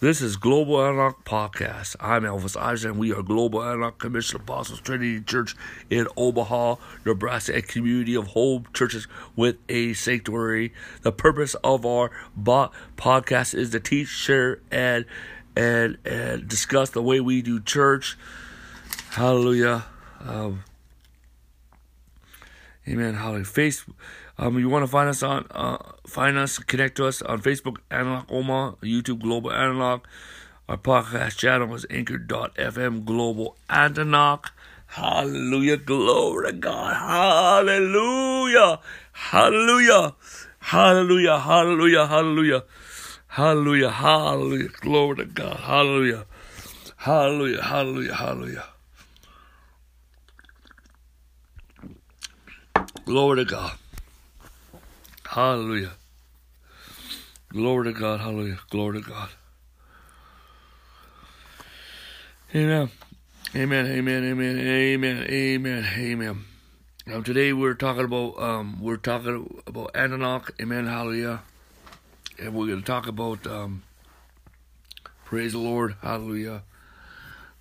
This is Global Antioch Podcast. I'm Elvis Eisen. We are Global Antioch Commission Apostles Trinity Church in Omaha, Nebraska, a community of home churches with a sanctuary. The purpose of our podcast is to teach, share, and and and discuss the way we do church. Hallelujah. Um, amen. Hallelujah. Face. Um, you want to find us on, uh, find us, connect to us on Facebook, Antioch YouTube, Global Antioch. Our podcast channel is anchor.fm, Global Antioch. Hallelujah. Glory to God. Hallelujah. Hallelujah. Hallelujah. Hallelujah. Hallelujah. Hallelujah. Hallelujah. Glory to God. Hallelujah. Hallelujah. Hallelujah. Hallelujah. Glory to God. Hallelujah. Glory to God. Hallelujah. Glory to God. Amen. Amen. Amen. Amen. Amen. Amen. Amen. Now today we're talking about um we're talking about Antioch. Amen. Hallelujah. And we're going to talk about um praise the Lord. Hallelujah.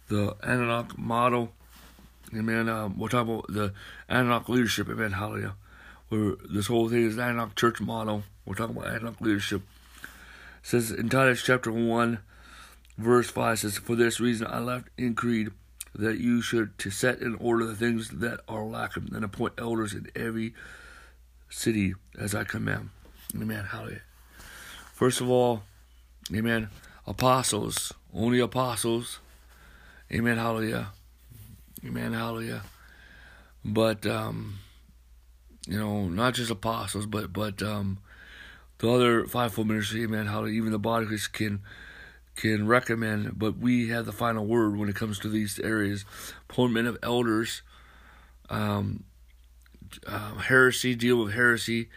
The Antioch model. Amen. Um, we'll talk about the Antioch leadership. Amen. Hallelujah. This whole thing is Antioch church model. We're talking about Antioch leadership. It says in Titus chapter 1, verse 5 says, For this reason I left in Crete, that you should to set in order the things that are lacking, and appoint elders in every city as I command. Amen. Hallelujah. First of all, amen. Apostles, only apostles. Amen. Hallelujah. Amen. Hallelujah. But um, you know, not just apostles, but but um, the other fivefold ministry, amen. Hallelujah. Even the body can can recommend, but we have the final word when it comes to these areas. Appointment of elders, um, uh, heresy, deal with heresy,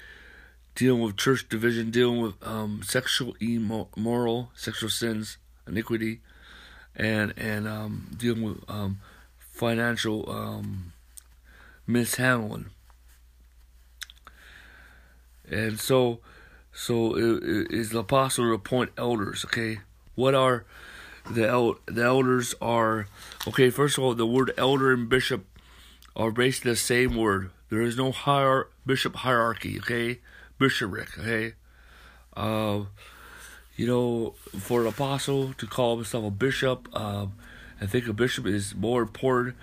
dealing with church division, dealing with um, sexual immoral, sexual sins, iniquity, and and um, dealing with um, financial um, mishandling. And so, so is the apostle to appoint elders? Okay, what are the el- the elders are? Okay, first of all, the word elder and bishop are basically the same word. There is no higher bishop hierarchy. Okay, bishopric. Okay, uh, you know, for an apostle to call himself a bishop, um, I think a bishop is more important.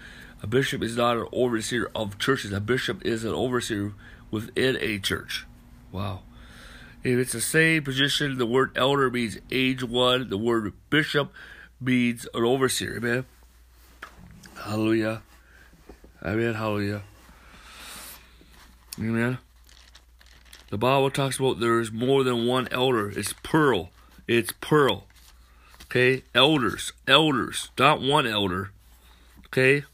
A bishop is not an overseer of churches. A bishop is an overseer within a church. Wow. If it's the same position, the word elder means age one. The word bishop means an overseer. Amen. Hallelujah. Amen. Hallelujah. Amen. The Bible talks about there is more than one elder. It's plural. It's plural. Okay, elders, elders, not one elder. Okay,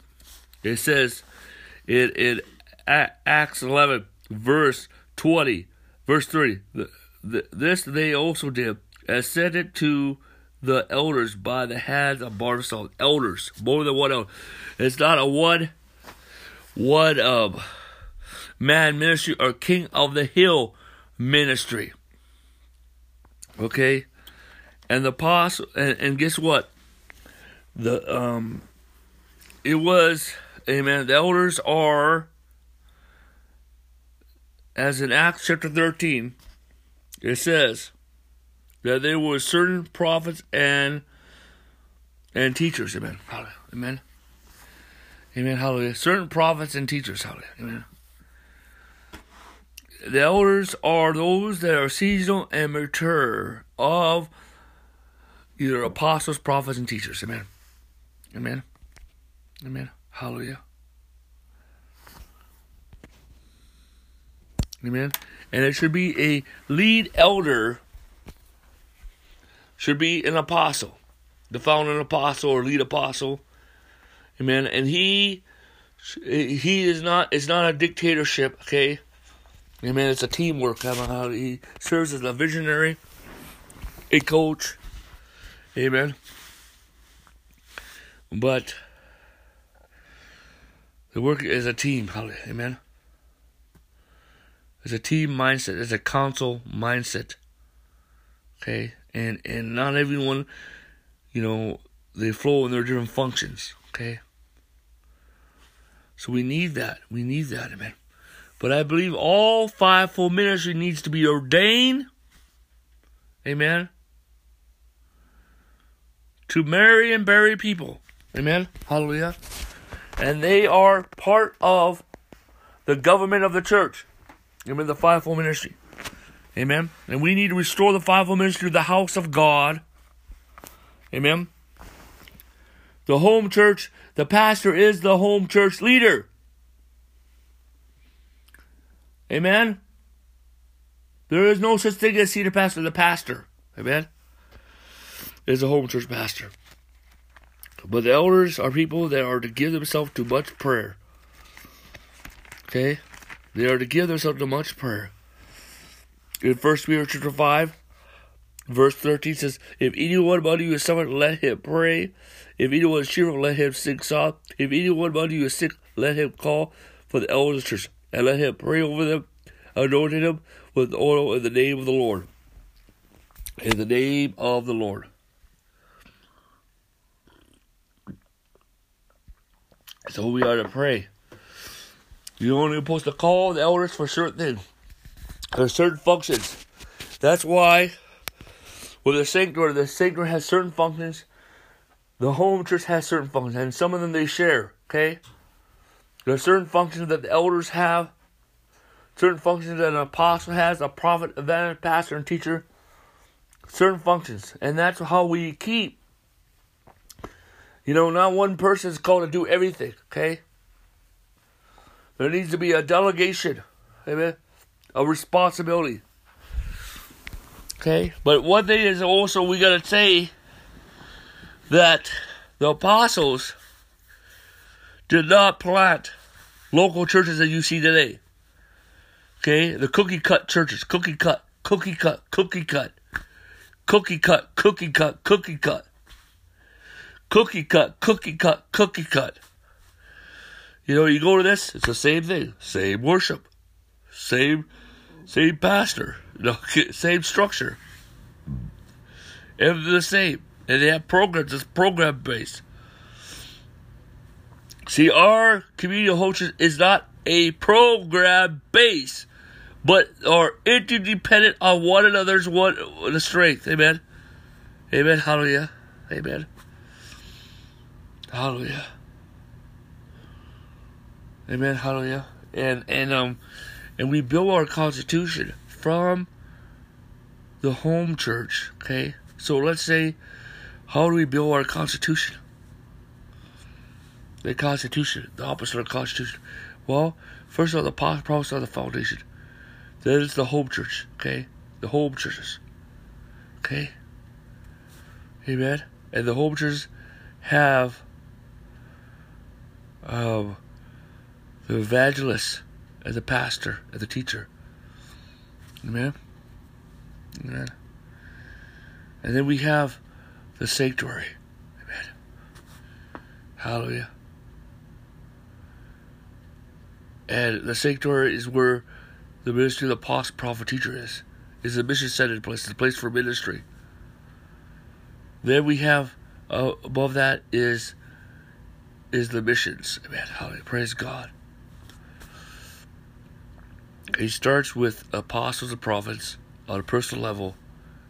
it says in in Acts eleven verse twenty. Verse 3 the, the, This they also did, ascended to the elders by the hands of Barnabas. Elders, more than one elder. It's not a one, one um, man ministry or king of the hill ministry. Okay? And the apostle, and, and guess what? The, um, it was, amen, the elders are as in Acts chapter 13, it says that there were certain prophets and and teachers. Amen. Hallelujah. Amen. Amen. Hallelujah. Certain prophets and teachers. Hallelujah. Amen. The elders are those that are seasonal and mature of either apostles, prophets, and teachers. Amen. Amen. Amen. Hallelujah. Amen. And it should be a lead elder, should be an apostle, the founding apostle or lead apostle. Amen. And he he is not it's not a dictatorship, okay? Amen. It's a teamwork. How he serves as a visionary, a coach. Amen. But the work is a team. Amen. It's a team mindset. It's a council mindset. Okay, and and not everyone, you know, they flow in their different functions. Okay. So we need that. We need that, amen. But I believe all fivefold ministry needs to be ordained, amen, to marry and bury people, amen. Hallelujah. And they are part of the government of the church, amen. The fivefold ministry, amen. And we need to restore the fivefold ministry to the house of God, amen. The home church, the pastor is the home church leader. Amen. There is no such thing as senior pastor, the pastor. Amen. Is a home church pastor. But the elders are people that are to give themselves to much prayer. Okay? They are to give themselves to much prayer. In 1 Peter chapter 5, verse 13 says, If anyone among you is suffering, let him pray. If anyone is cheerful, let him sing psalm. If anyone among you is sick, let him call for the elders church and let him pray over them, anointing them with oil in the name of the Lord. In the name of the Lord. So we are to pray. You're only supposed to call the elders for certain things. There's certain functions. That's why with the sanctuary, the sanctuary has certain functions. The home church has certain functions, and some of them they share. Okay, there are certain functions that the elders have, certain functions that an apostle has, a prophet, evangelist, pastor, and teacher. Certain functions, and that's how we keep. You know, not one person is called to do everything. Okay, there needs to be a delegation, amen, a responsibility. Okay, but one thing is also we gotta say that the apostles did not plant local churches that you see today. Okay, the cookie cut churches, cookie cut, cookie cut, cookie cut, cookie cut, cookie cut, cookie cut, cookie cut, cookie cut, cookie cut. You know, you go to this, it's the same thing, same worship, same, same pastor, you know, same structure. Everything the same, and they have programs. It's program based. See, our community of hosts is not a program base, but are interdependent on one another's one the strength. Amen. Amen. Hallelujah. Amen. Hallelujah. Amen. Hallelujah. And and um and we build our constitution from the home church. Okay. So let's say, how do we build our constitution? the Constitution, the opposite of Constitution. Well, first of all, the prophets are the foundation. Then it's the home church, okay? The home churches. Okay? Amen? And the home churches have um, the evangelist and the pastor and the teacher. Amen? Amen. And then we have the sanctuary. Amen. Hallelujah. And the sanctuary is where the ministry of the apostle, prophet, teacher is. Is the mission center place. It's a place for ministry. Then we have uh, above that is is the missions. Amen. Hallelujah. Praise God. He starts with apostles and prophets on a personal level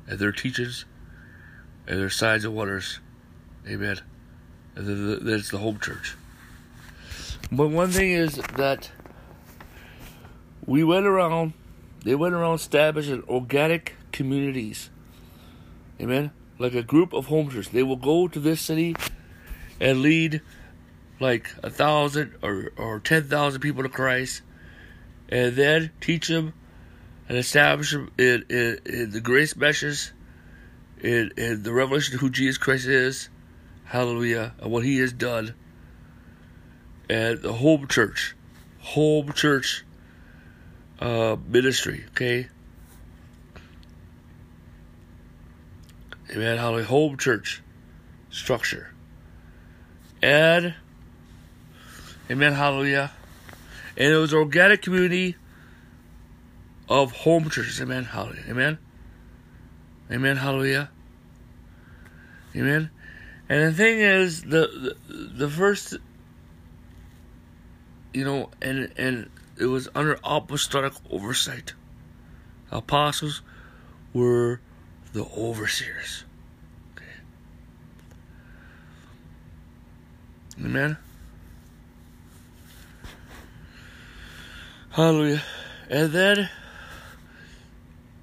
and their teachings and their signs and wonders. Amen. And then it's the home church. But one thing is that we went around, they went around establishing organic communities. Amen? Like a group of homesers. They will go to this city and lead like a thousand or, or ten thousand people to Christ and then teach them and establish them in, in, in the grace meshes, in, in the revelation of who Jesus Christ is, hallelujah, and what he has done. And the home church, home church uh, ministry, okay? Amen. Hallelujah. Home church structure. And, amen. Hallelujah. And it was an organic community of home churches. Amen. Hallelujah. Amen. Amen. Hallelujah. Amen. And the thing is, the the, the first, you know, and and it was under apostolic oversight. Apostles were the overseers. Okay. Amen. Hallelujah. And then,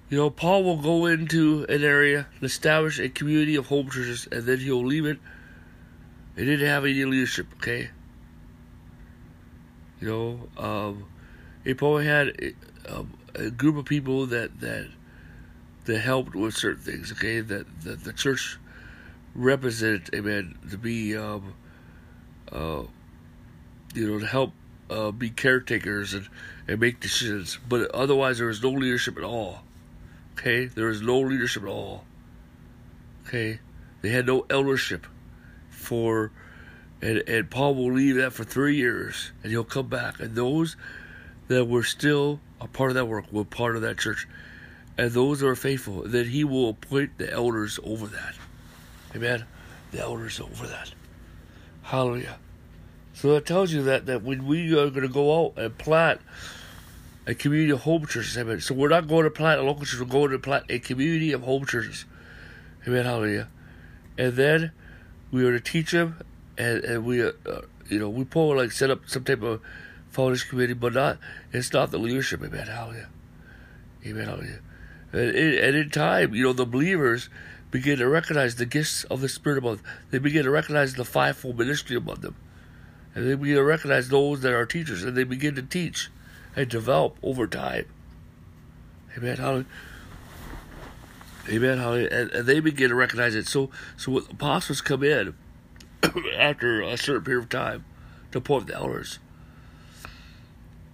you know, Paul will go into an area and establish a community of home churches, and then he'll leave it. He didn't have any leadership, okay? You know, um, he probably had a, um, a group of people that that that helped with certain things, okay? That that the church represented, amen, to be, um, uh, you know, to help uh, be caretakers and, and make decisions. But otherwise, there is no leadership at all. Okay, There is no leadership at all. Okay, they had no eldership for, and and Paul will leave that for three years, and he'll come back, and those that were still a part of that work were part of that church, and those that are faithful, that he will appoint the elders over that. Amen. The elders over that. Hallelujah. So that tells you that, that when we are going to go out and plant a community of home churches, amen. So we're not going to plant a local church, we're going to plant a community of home churches. Amen, hallelujah. And then we are to teach them, and, and we, uh, you know, we probably like set up some type of foundation committee, but not, it's not the leadership, amen, hallelujah. Amen, hallelujah. And, and in time, you know, the believers begin to recognize the gifts of the Spirit among them. They begin to recognize the fivefold ministry among them. And they begin to recognize those that are teachers, and they begin to teach and develop over time. Amen. Hallelujah. Amen. Hallelujah. And, and they begin to recognize it. So, so apostles come in after a certain period of time to appoint the elders.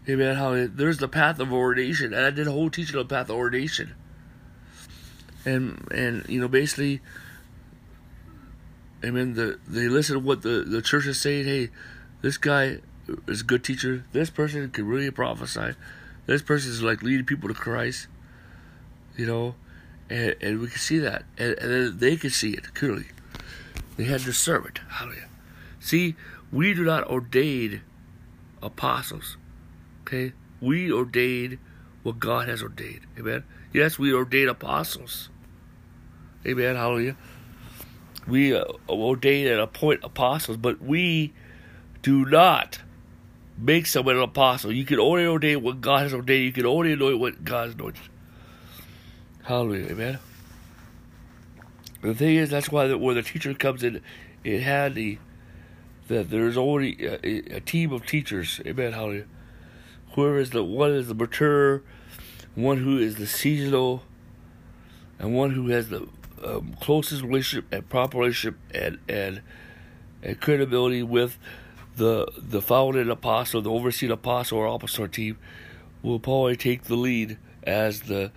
Amen. Hallelujah. There's the path of ordination, and I did a whole teaching on path of ordination. And and you know basically, amen. The they listen to what the the church is saying. Hey, this guy is a good teacher. This person can really prophesy. This person is like leading people to Christ. You know, and, and we can see that, and, and they can see it clearly. They had discernment. Hallelujah. See, we do not ordain apostles. Okay, we ordain what God has ordained. Amen. Yes, we ordain apostles. Amen. Hallelujah. We uh, ordain and appoint apostles, but we do not make someone an apostle. You can only ordain what God has ordained. You can only anoint what God has anointed. Hallelujah, amen. The thing is, that's why the, where the teacher comes in, it handy that there's only a, a, team of teachers. Amen. Hallelujah. Whoever is the one is the mature, one who is the seasonal, and one who has the um, closest relationship and proper relationship and and and credibility with the the founded apostle, the overseer apostle or apostle team will probably take the lead as the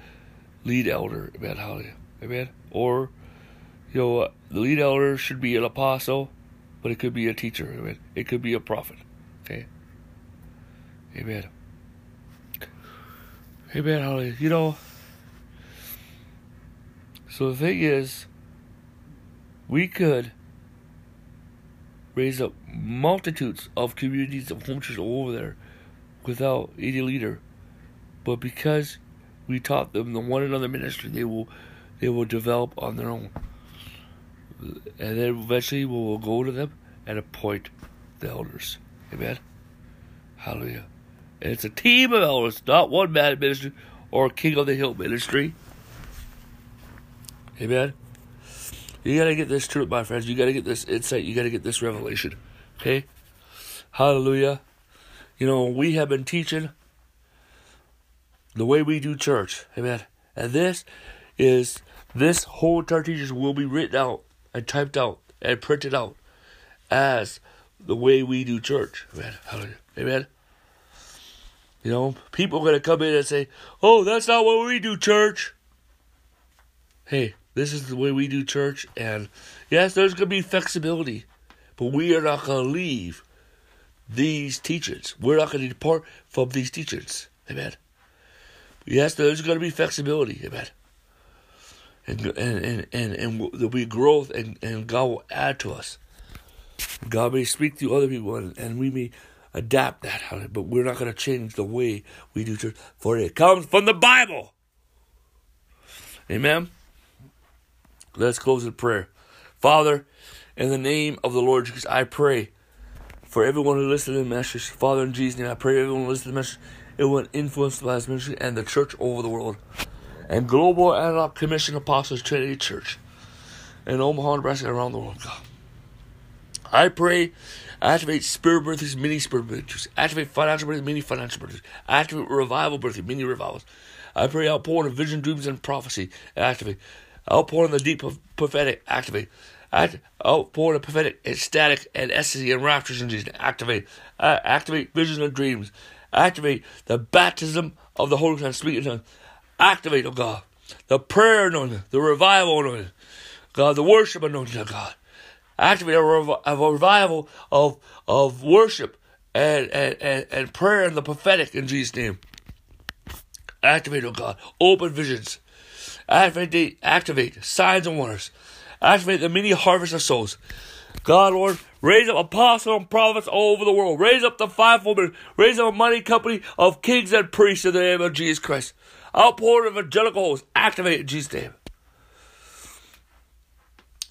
lead elder. Amen. Hallelujah. Amen. Or, you know, the lead elder should be an apostle, but it could be a teacher. Amen. It could be a prophet. Okay. Amen. Amen. Hallelujah. You know, so the thing is, we could raise up multitudes of communities of home churches over there without any leader. But because we taught them the one another ministry, they will they will develop on their own. And then eventually we will go to them and appoint the elders. Amen. Hallelujah. And it's a team of elders, not one man ministry or king of the hill ministry. Amen. You gotta get this truth, my friends. You gotta get this insight. You gotta get this revelation. Okay? Hallelujah. You know, we have been teaching the way we do church. Amen. And this is this whole entire teachings will be written out and typed out and printed out as the way we do church. Amen. Hallelujah. Amen. You know, people are gonna come in and say, Oh, that's not what we do church. Hey, this is the way we do church, and yes, there's going to be flexibility, but we are not going to leave these teachings. We're not going to depart from these teachings. Amen. Yes, there's going to be flexibility. Amen. and and and and, and there'll be growth, and, and God will add to us. God may speak to other people, and, and we may adapt that, but we're not going to change the way we do church, for it comes from the Bible. Amen. Let's close in prayer. Father, in the name of the Lord Jesus, I pray for everyone who listens to the message. Father, in Jesus' name, I pray everyone who listens to the message, it will influence by this ministry and the church over the world and Global Antioch Commission Apostles Trinity Church in Omaha, Nebraska, around the world, God. I pray, activate spirit birthings, mini spirit birthings, activate financial birthings, mini financial birthings, activate revival birthings, mini revivals. I pray outpouring of vision, dreams, and prophecy, activate. Outpouring the deep prophetic, activate. Act, outpouring the prophetic, ecstatic, and ecstasy and raptures in Jesus, name. activate. Uh, activate visions and dreams. Activate the baptism of the Holy Spirit, speaking tongues Activate, oh God, the prayer anointing, the revival anointing, God, the worship anointing, oh God. Activate a, rev- a revival of, of worship and, and, and, and prayer and the prophetic in Jesus' name. Activate, oh God, open visions. Activate, activate signs and wonders. Activate the many harvest of souls. God, Lord, raise up apostles and prophets all over the world. Raise up the fivefold. Raise up a mighty company of kings and priests in the name of Jesus Christ. Outpouring of evangelical hosts, activate in Jesus' name.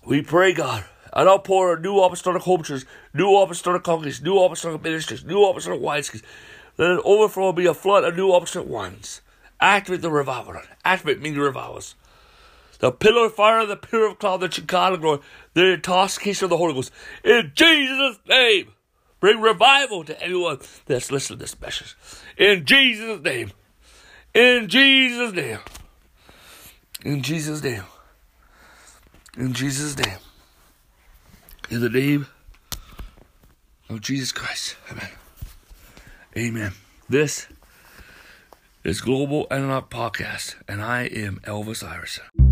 We pray, God, an outpouring of new apostolic home churches, new apostolic congregations, new apostolic ministries, new apostolic wineskins. Let an overflow be a flood of new apostolic wines. Activate the revival. Activate many revivals. The pillar of fire, the pillar of cloud, the Shekinah glory, the intoxication of the Holy Ghost. In Jesus' name, bring revival to everyone that's listening to this message. In Jesus' name. In Jesus' name. In Jesus' name. In Jesus' name. In the name of Jesus Christ. Amen. Amen. This is Global Antioch Podcast, and I am Elvis Iverson.